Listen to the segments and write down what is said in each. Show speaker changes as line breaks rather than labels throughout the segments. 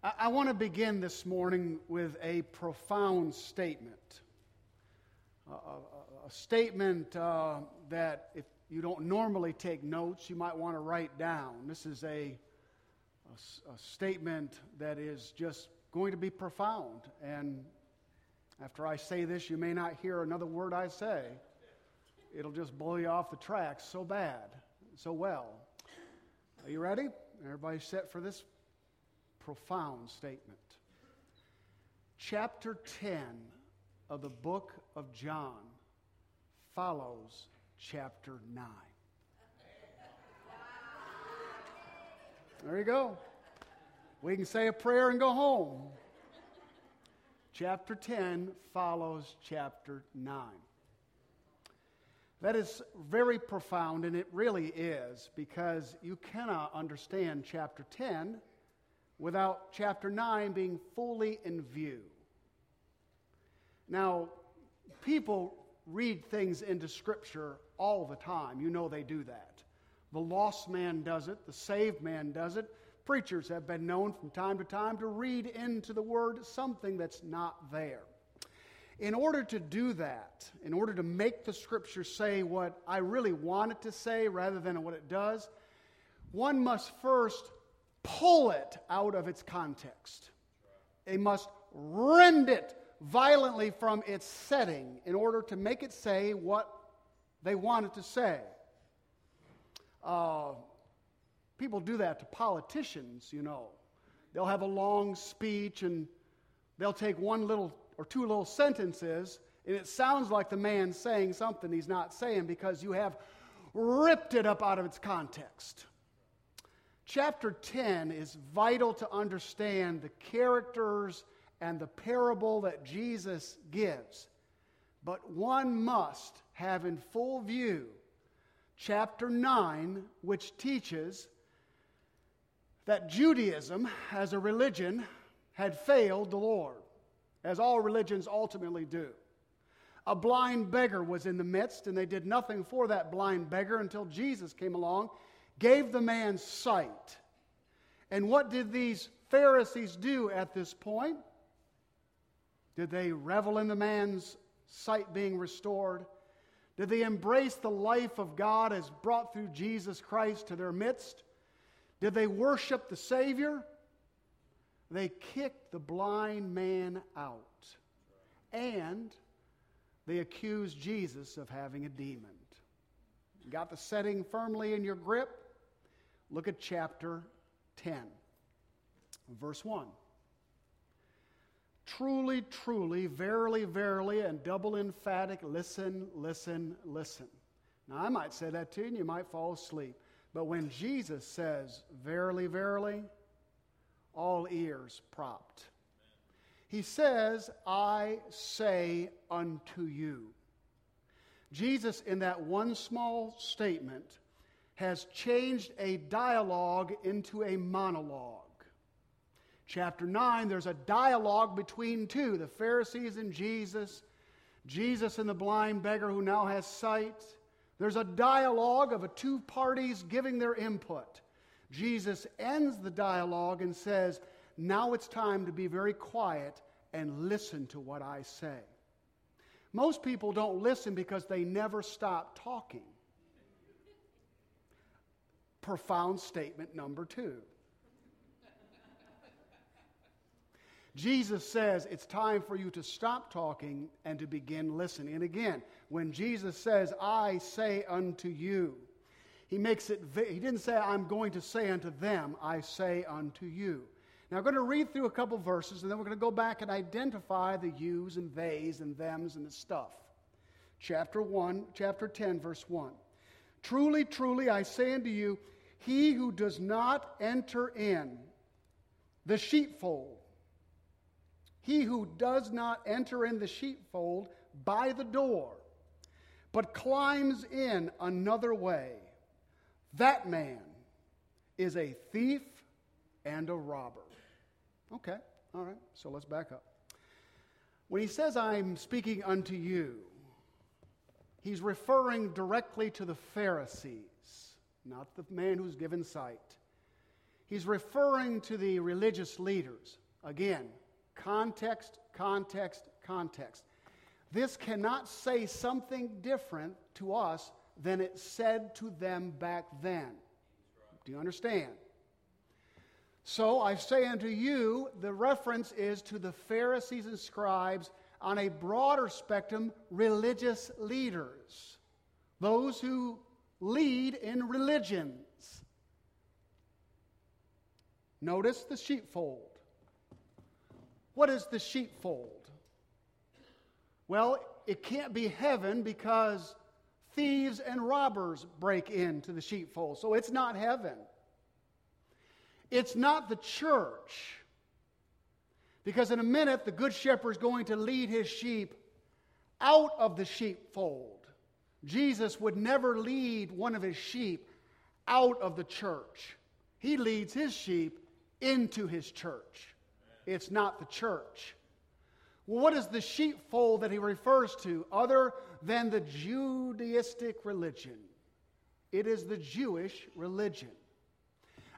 I, want to begin this morning with a profound statement. A, a, a statement uh, that, if you don't normally take notes, you might want to write down. This is a, a statement that is just going to be profound. And after I say this, you may not hear another word I say. It'll just blow you off the tracks so bad, so well. Are you ready? Everybody set for this profound statement. Chapter 10 of the book of John follows chapter 9. There you go. We can say a prayer and go home. Chapter 10 follows chapter 9. That is very profound, and it really is, because you cannot understand chapter 10 without chapter 9 being fully in view. Now, people read things into Scripture all the time. You know they do that. The lost man does it, the saved man does it. Preachers have been known from time to time to read into the Word something that's not there. In order to do that, in order to make the Scripture say what I really want it to say rather than what it does, one must first pull it out of its context. They must rend it violently from its setting in order to make it say what they want it to say. Uh, people do that to politicians, you know. They'll have a long speech and they'll take one little or two little sentences and it sounds like the man saying something he's not saying because you have ripped it up out of its context. Chapter 10 is vital to understand the characters and the parable that Jesus gives. But one must have in full view chapter 9, which teaches that Judaism as a religion had failed the Lord, as all religions ultimately do. A blind beggar was in the midst, and they did nothing for that blind beggar until Jesus came along, gave the man sight. And what did these Pharisees do at this point? Did they revel in the man's sight being restored? Did they embrace the life of God as brought through Jesus Christ to their midst? Did they worship the Savior? They kicked the blind man out. And they accused Jesus of having a demon. got the setting firmly in your grip? Look at chapter 10, verse 1. Truly, truly, verily, verily, and double emphatic, listen, listen, listen. Now, I might say that to you, and you might fall asleep. But when Jesus says, verily, verily, all ears propped. He says, I say unto you. Jesus, in that one small statement, has changed a dialogue into a monologue. Chapter 9, there's a dialogue between two the Pharisees and Jesus, Jesus and the blind beggar who now has sight. There's a dialogue of two parties giving their input. Jesus ends the dialogue and says, Now it's time to be very quiet and listen to what I say. Most people don't listen because they never stop talking. Profound statement number two. Jesus says it's time for you to stop talking and to begin listening. And again, when Jesus says, I say unto you, he makes it, he didn't say, I'm going to say unto them, I say unto you. Now, I'm going to read through a couple verses, and then we're going to go back and identify the yous and theys and thems and the stuff. Chapter 1, chapter 10, verse 1. Truly, truly, I say unto you, he who does not enter in the sheepfold, he who does not enter in the sheepfold by the door, but climbs in another way, that man is a thief and a robber. Okay, all right, so let's back up. When he says, I'm speaking unto you, he's referring directly to the Pharisees, not the man who's given sight. he's referring to the religious leaders. Again, context, context, context. This cannot say something different to us than it said to them back then. Do you understand? So I say unto you, the reference is to the Pharisees and scribes on a broader spectrum, religious leaders, those who lead in religions. Notice the sheepfold. What is the sheepfold? Well, it can't be heaven because thieves and robbers break into the sheepfold. So it's not heaven. It's not the church. Because in a minute, the good shepherd is going to lead his sheep out of the sheepfold. Jesus would never lead one of his sheep out of the church. He leads his sheep into his church. It's not the church. Well, what is the sheepfold that he refers to other than the Judaistic religion? It is the Jewish religion.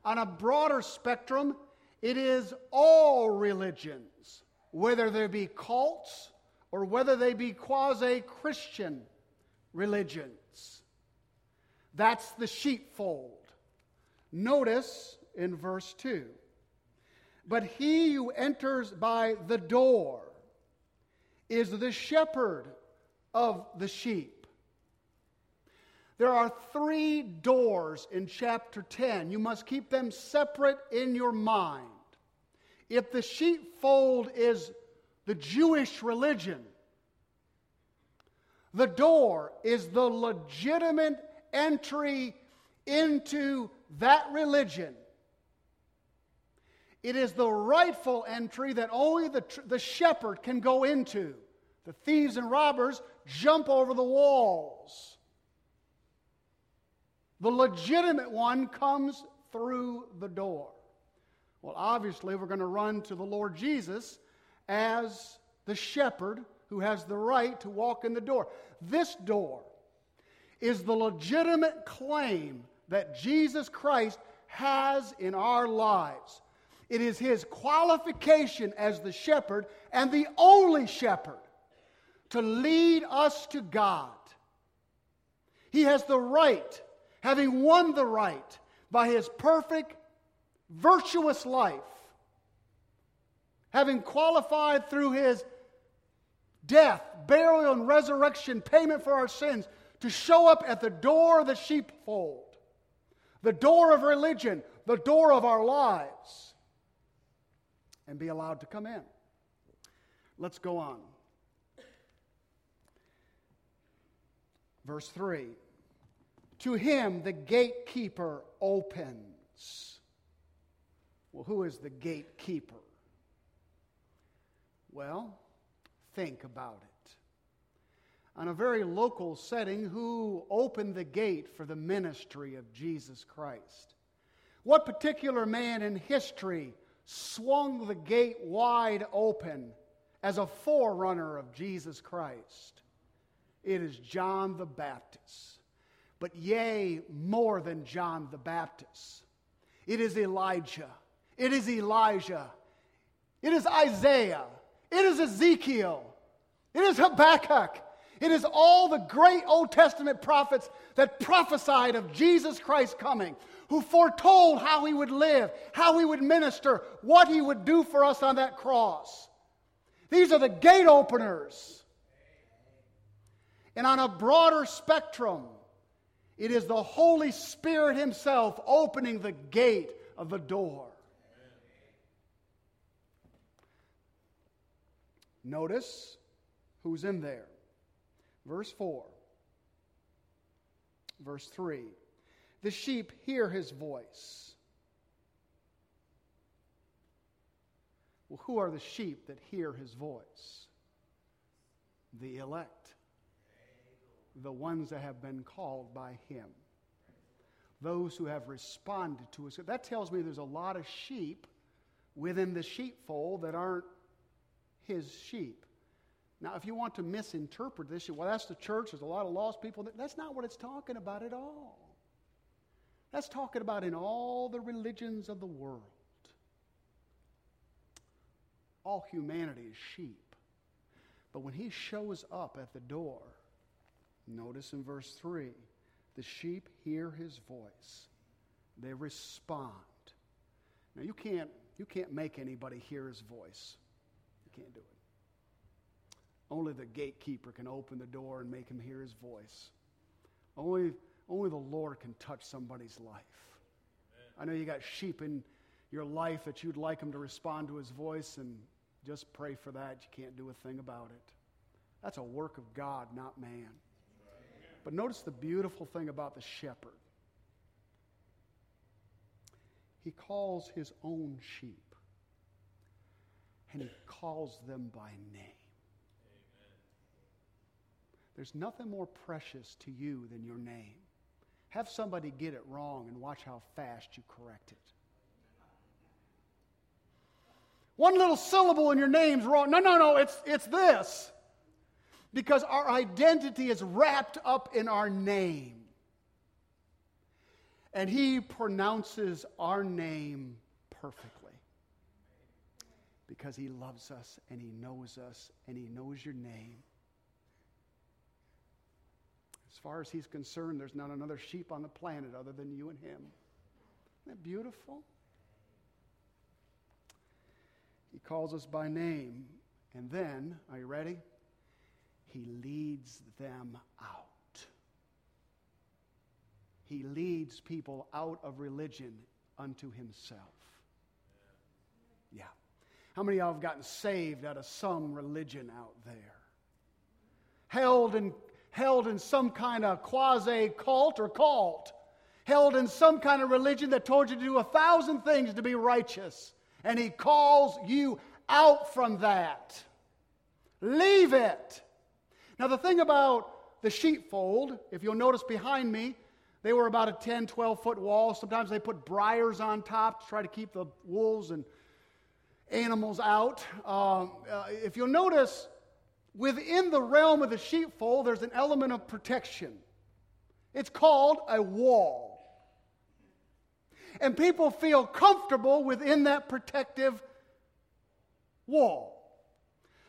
On a broader spectrum, it is all religions, whether they be cults or whether they be quasi Christian religions. That's the sheepfold. Notice in verse 2 But he who enters by the door, is the shepherd of the sheep. There are three doors in chapter 10. You must keep them separate in your mind. If the sheepfold is the Jewish religion, the door is the legitimate entry into that religion. It is the rightful entry that only the, the shepherd can go into. The thieves and robbers jump over the walls. The legitimate one comes through the door. Well, obviously, we're going to run to the Lord Jesus as the shepherd who has the right to walk in the door. This door is the legitimate claim that Jesus Christ has in our lives. It is his qualification as the shepherd and the only shepherd to lead us to God. He has the right, having won the right by his perfect, virtuous life, having qualified through his death, burial, and resurrection, payment for our sins, to show up at the door of the sheepfold, the door of religion, the door of our lives and be allowed to come in. Let's go on. Verse 3 To him the gatekeeper opens. Well, who is the gatekeeper? Well, think about it. On a very local setting, who opened the gate for the ministry of Jesus Christ? What particular man in history swung the gate wide open as a forerunner of Jesus Christ. It is John the Baptist. But yea, more than John the Baptist. It is Elijah. It is Elijah. It is Isaiah. It is Ezekiel. It is Habakkuk. It is all the great Old Testament prophets that prophesied of Jesus Christ coming, who foretold how he would live, how he would minister, what he would do for us on that cross. These are the gate openers. And on a broader spectrum, it is the Holy Spirit Himself opening the gate of the door. Notice who's in there. Verse 4. Verse 3. The sheep hear his voice. Well, who are the sheep that hear his voice? The elect. The ones that have been called by him. Those who have responded to us. That tells me there's a lot of sheep within the sheepfold that aren't his sheep. Now, if you want to misinterpret this, well, that's the church, there's a lot of lost people. That's not what it's talking about at all. That's talking about in all the religions of the world. All humanity is sheep. But when he shows up at the door, notice in verse 3 the sheep hear his voice, they respond. Now, you can't, you can't make anybody hear his voice, you can't do it. Only the gatekeeper can open the door and make him hear his voice. Only, only the Lord can touch somebody's life. I know you got sheep in your life that you'd like them to respond to his voice, and just pray for that. You can't do a thing about it. That's a work of God, not man. But notice the beautiful thing about the shepherd. He calls his own sheep, and he calls them by name. There's nothing more precious to you than your name. Have somebody get it wrong and watch how fast you correct it. One little syllable in your name's wrong. No, no, no, it's, it's this. Because our identity is wrapped up in our name. And He pronounces our name perfectly. Because He loves us and He knows us and He knows your name. As far as He's concerned, there's not another sheep on the planet other than you and Him. Isn't that beautiful? He calls us by name. And then, are you ready? He leads them out. He leads people out of religion unto himself. Yeah. How many of y'all have gotten saved out of some religion out there? Held in, held in some kind of quasi cult or cult. Held in some kind of religion that told you to do a thousand things to be righteous and He calls you out from that. Leave it. Now, the thing about the sheepfold, if you'll notice behind me, they were about a 10, 12 foot wall. Sometimes they put briars on top to try to keep the wolves and animals out. Um, uh, if you'll notice, within the realm of the sheepfold, there's an element of protection. It's called a wall and people feel comfortable within that protective wall.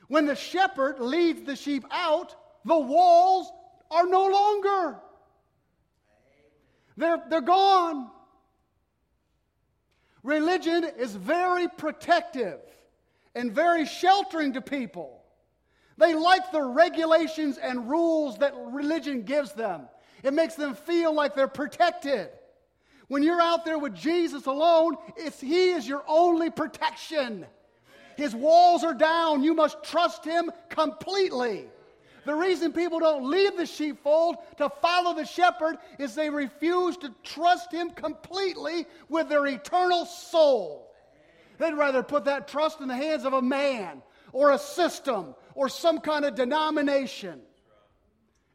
When the shepherd leads the sheep out, the walls are no longer. They're, they're gone. Religion is very protective and very sheltering to people. They like the regulations and rules that religion gives them. It makes them feel like they're protected. When you're out there with Jesus alone, it's, He is your only protection. His walls are down. You must trust Him completely. The reason people don't leave the sheepfold to follow the shepherd is they refuse to trust him completely with their eternal soul. They'd rather put that trust in the hands of a man or a system or some kind of denomination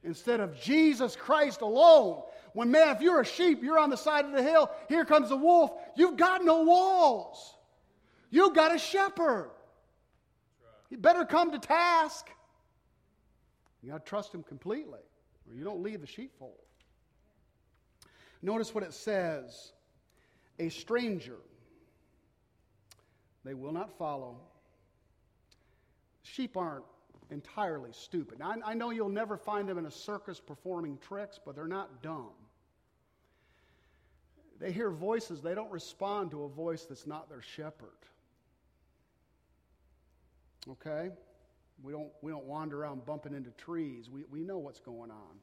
instead of Jesus Christ alone when, man, if you're a sheep, you're on the side of the hill, here comes the wolf, you've got no walls. You've got a shepherd. You better come to task. You got to trust him completely, or you don't leave the sheepfold. Notice what it says a stranger they will not follow. Sheep aren't entirely stupid. Now, I, I know you'll never find them in a circus performing tricks, but they're not dumb. They hear voices, they don't respond to a voice that's not their shepherd. Okay? We don't, we don't wander around bumping into trees. We, we know what's going on.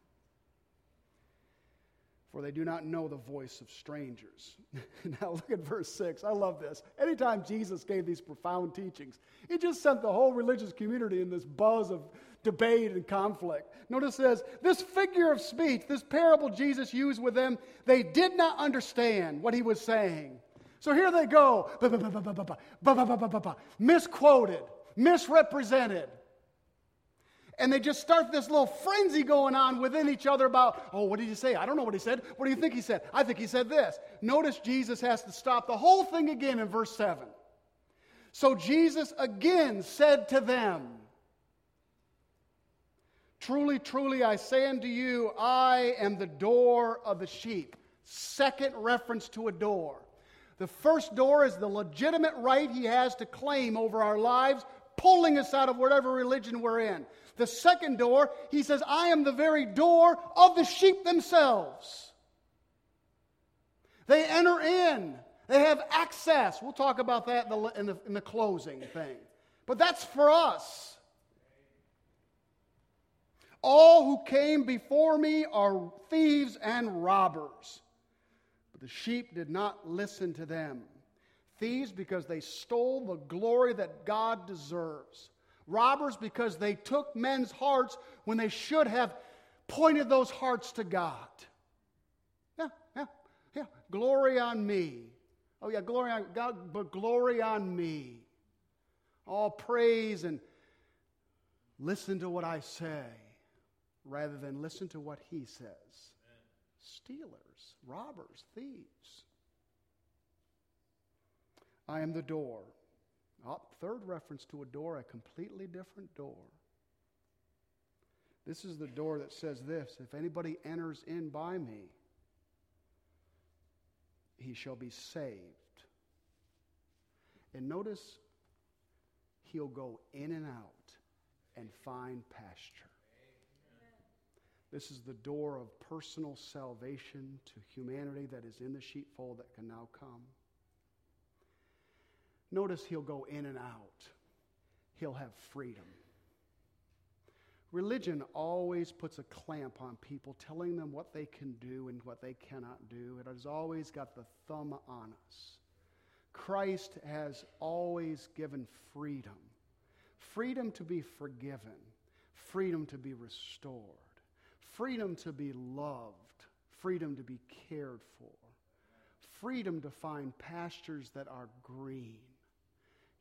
For they do not know the voice of strangers. now look at verse 6. I love this. Anytime Jesus gave these profound teachings, he just sent the whole religious community in this buzz of debate and conflict. Notice says, this figure of speech, this parable Jesus used with them, they did not understand what he was saying. So here they go, misquoted, misrepresented. And they just start this little frenzy going on within each other about, oh, what did he say? I don't know what he said. What do you think he said? I think he said this. Notice Jesus has to stop the whole thing again in verse 7. So Jesus again said to them, Truly, truly, I say unto you, I am the door of the sheep. Second reference to a door. The first door is the legitimate right he has to claim over our lives, pulling us out of whatever religion we're in. The second door, he says, I am the very door of the sheep themselves. They enter in, they have access. We'll talk about that in the, in the, in the closing thing. But that's for us. All who came before me are thieves and robbers. But the sheep did not listen to them. Thieves because they stole the glory that God deserves. Robbers because they took men's hearts when they should have pointed those hearts to God. Yeah, yeah, yeah. Glory on me. Oh, yeah, glory on God, but glory on me. All praise and listen to what I say rather than listen to what he says. Stealers, robbers, thieves. I am the door. Oh, third reference to a door, a completely different door. This is the door that says this If anybody enters in by me, he shall be saved. And notice, he'll go in and out and find pasture. This is the door of personal salvation to humanity that is in the sheepfold that can now come. Notice he'll go in and out, he'll have freedom. Religion always puts a clamp on people, telling them what they can do and what they cannot do. It has always got the thumb on us. Christ has always given freedom freedom to be forgiven, freedom to be restored freedom to be loved, freedom to be cared for, freedom to find pastures that are green.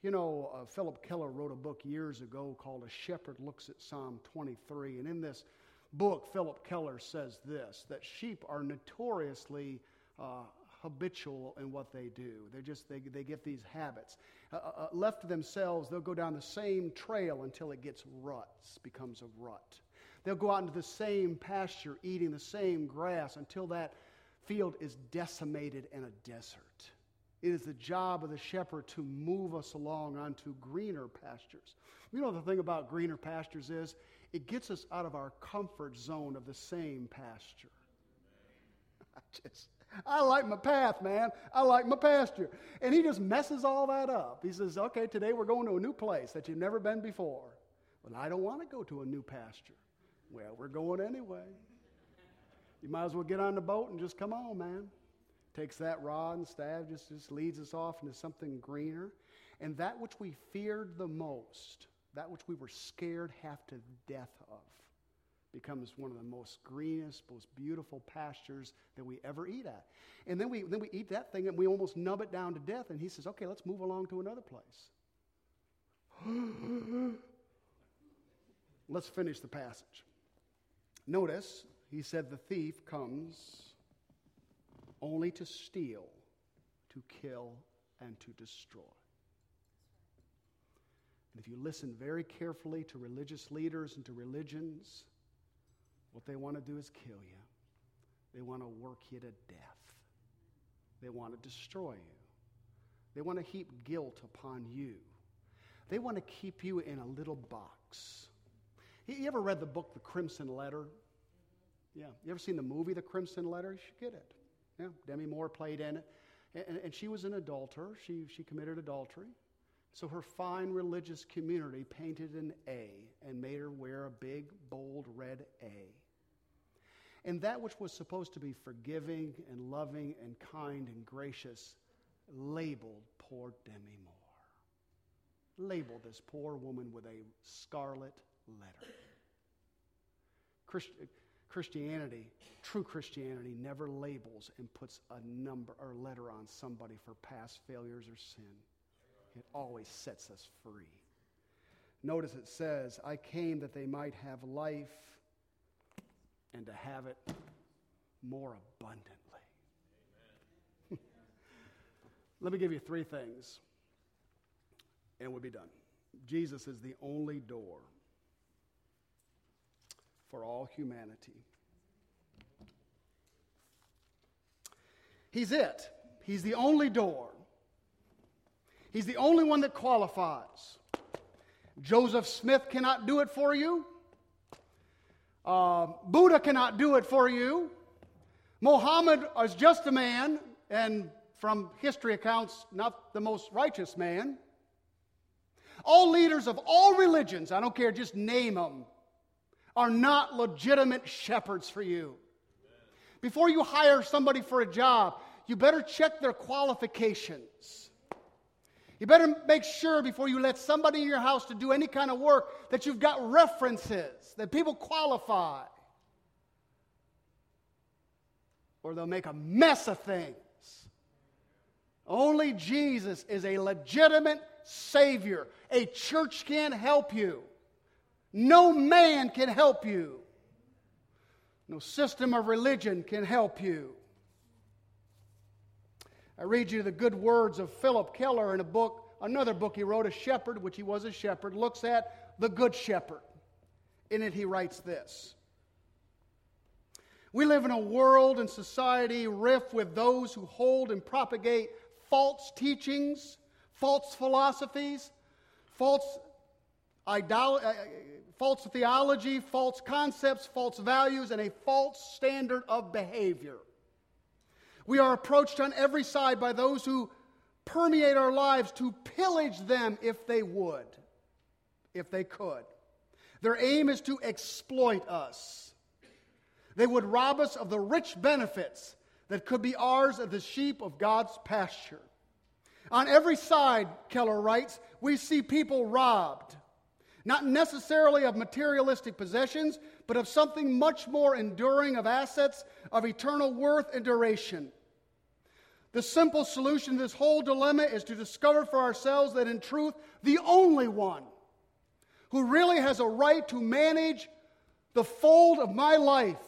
You know, uh, Phillip Keller wrote a book years ago called A Shepherd Looks at Psalm 23. And in this book, Phillip Keller says this that sheep are notoriously uh, habitual in what they do. They just they, they get these habits. Uh, uh, uh left to themselves, they'll go down the same trail until it gets ruts, becomes a rut. They'll go out into the same pasture, eating the same grass until that field is decimated in a desert. It is the job of the shepherd to move us along onto greener pastures. You know, the thing about greener pastures is it gets us out of our comfort zone of the same pasture. I just, I like my path, man. I like my pasture. And he just messes all that up. He says, okay, today we're going to a new place that you've never been before. But I don't want to go to a new pasture. Well, we're going anyway. You might as well get on the boat and just come on, man. Takes that rod and staff, just, just leads us off into something greener. And that which we feared the most, that which we were scared half to death of, becomes one of the most greenest, most beautiful pastures that we ever eat at. And then we, then we eat that thing and we almost nub it down to death. And he says, okay, let's move along to another place. let's finish the passage. Notice, he said, the thief comes only to steal, to kill, and to destroy. And if you listen very carefully to religious leaders and to religions, what they want to do is kill you. They want to work you to death. They want to destroy you. They want to heap guilt upon you. They want to keep you in a little box. You ever read the book, The Crimson Letter? Yeah. You ever seen the movie, The Crimson Letter? You should get it. Demi Moore played in it. And, and she was an adulterer. She, she committed adultery. So her fine religious community painted an A and made her wear a big, bold red A. And that which was supposed to be forgiving and loving and kind and gracious labeled poor Demi Moore. Labeled this poor woman with a scarlet letter. Christ- Christianity, true Christianity, never labels and puts a number or letter on somebody for past failures or sin. It always sets us free. Notice it says, I came that they might have life and to have it more abundantly. Let me give you three things, and we'll be done. Jesus is the only door for all humanity. He's it. He's the only door. He's the only one that qualifies. Joseph Smith cannot do it for you. Uh, Buddha cannot do it for you. Mohammed is just a man, and from history accounts, not the most righteous man. All leaders of all religions, I don't care, just name them, are not legitimate shepherds for you. Before you hire somebody for a job, you better check their qualifications. You better make sure before you let somebody in your house to do any kind of work that you've got references, that people qualify. Or they'll make a mess of things. Only Jesus is a legitimate Savior. A church can't help you. No man can help you. No system of religion can help you. I read you the good words of Phillip Keller in a book, another book he wrote, A Shepherd, which he was a shepherd, looks at the Good Shepherd. In it, he writes this We live in a world and society rife with those who hold and propagate false teachings, false philosophies, false, idol- uh, false theology, false concepts, false values, and a false standard of behavior. We are approached on every side by those who permeate our lives to pillage them if they would, if they could. Their aim is to exploit us. They would rob us of the rich benefits that could be ours as the sheep of God's pasture. On every side, Keller writes, we see people robbed, not necessarily of materialistic possessions, but of something much more enduring of assets of eternal worth and duration. The simple solution to this whole dilemma is to discover for ourselves that in truth, the only one who really has a right to manage the fold of my life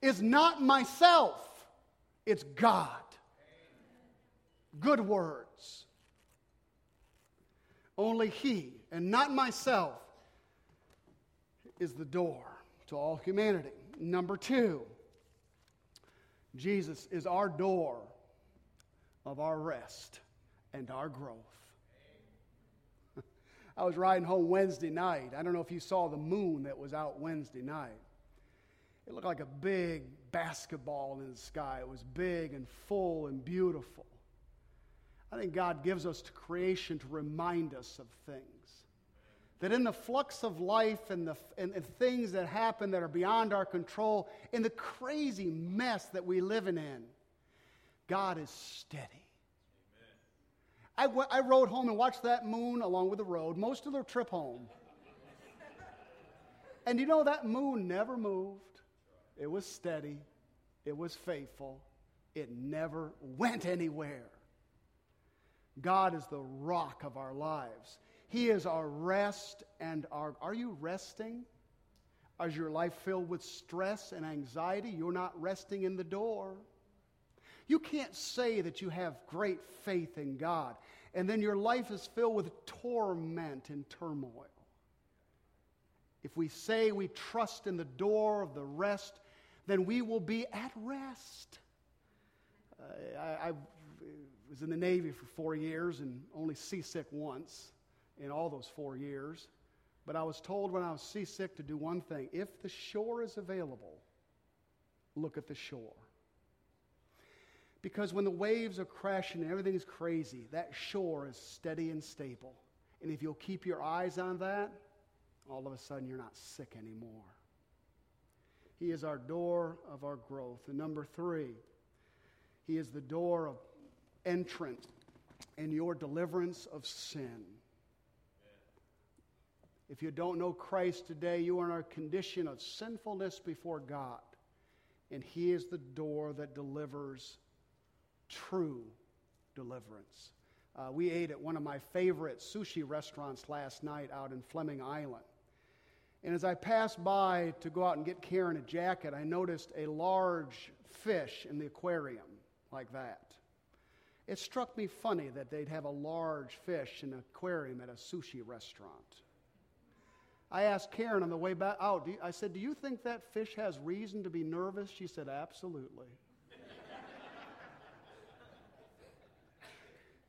is not myself, it's God. Good words. Only He, and not myself, is the door to all humanity. Number two, Jesus is our door of our rest and our growth. I was riding home Wednesday night. I don't know if you saw the moon that was out Wednesday night. It looked like a big basketball in the sky. It was big and full and beautiful. I think God gives us to creation to remind us of things. That in the flux of life and the and, things that happen that are beyond our control, in the crazy mess that we live in, God is steady. I, w- I rode home and watched that moon along with the road most of the trip home. and you know, that moon never moved. It was steady, it was faithful, it never went anywhere. God is the rock of our lives. He is our rest and our. Are you resting? Is your life filled with stress and anxiety? You're not resting in the door. You can't say that you have great faith in God and then your life is filled with torment and turmoil. If we say we trust in the door of the rest, then we will be at rest. Uh, I, I, was in the Navy for four years and only seasick once in all those four years. But I was told when I was seasick to do one thing if the shore is available, look at the shore. Because when the waves are crashing and everything is crazy, that shore is steady and stable. And if you'll keep your eyes on that, all of a sudden you're not sick anymore. He is our door of our growth. And number three, He is the door of entrance in your deliverance of sin. If you don't know Christ today, you are in a condition of sinfulness before God. And He is the door that delivers true deliverance. Uh, we ate at one of my favorite sushi restaurants last night out in Fleming Island. And as I passed by to go out and get Karen a jacket, I noticed a large fish in the aquarium like that. It struck me funny that they'd have a large fish in an aquarium at a sushi restaurant. I asked Karen on the way back oh, out, I said, Do you think that fish has reason to be nervous? She said, Absolutely.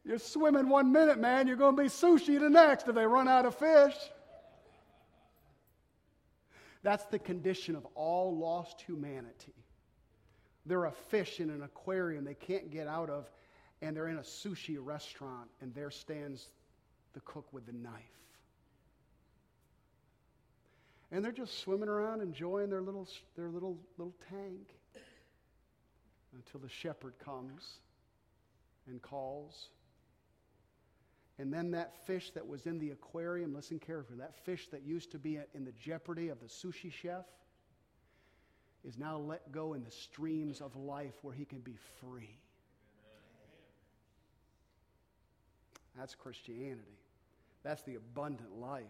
You're swimming one minute, man. You're going to be sushi the next if they run out of fish. That's the condition of all lost humanity. They're a fish in an aquarium they can't get out of, and they're in a sushi restaurant, and there stands the cook with the knife. And they're just swimming around enjoying their little, their little, little tank until the shepherd comes and calls. And then that fish that was in the aquarium, listen carefully, that fish that used to be in the jeopardy of the sushi chef is now let go in the streams of life where he can be free. That's Christianity. That's the abundant life.